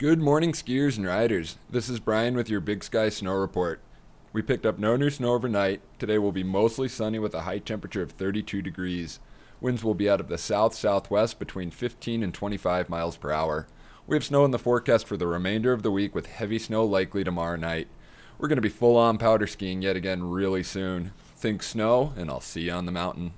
Good morning, skiers and riders. This is Brian with your Big Sky Snow Report. We picked up no new snow overnight. Today will be mostly sunny with a high temperature of 32 degrees. Winds will be out of the south southwest between 15 and 25 miles per hour. We have snow in the forecast for the remainder of the week with heavy snow likely tomorrow night. We're going to be full on powder skiing yet again really soon. Think snow, and I'll see you on the mountain.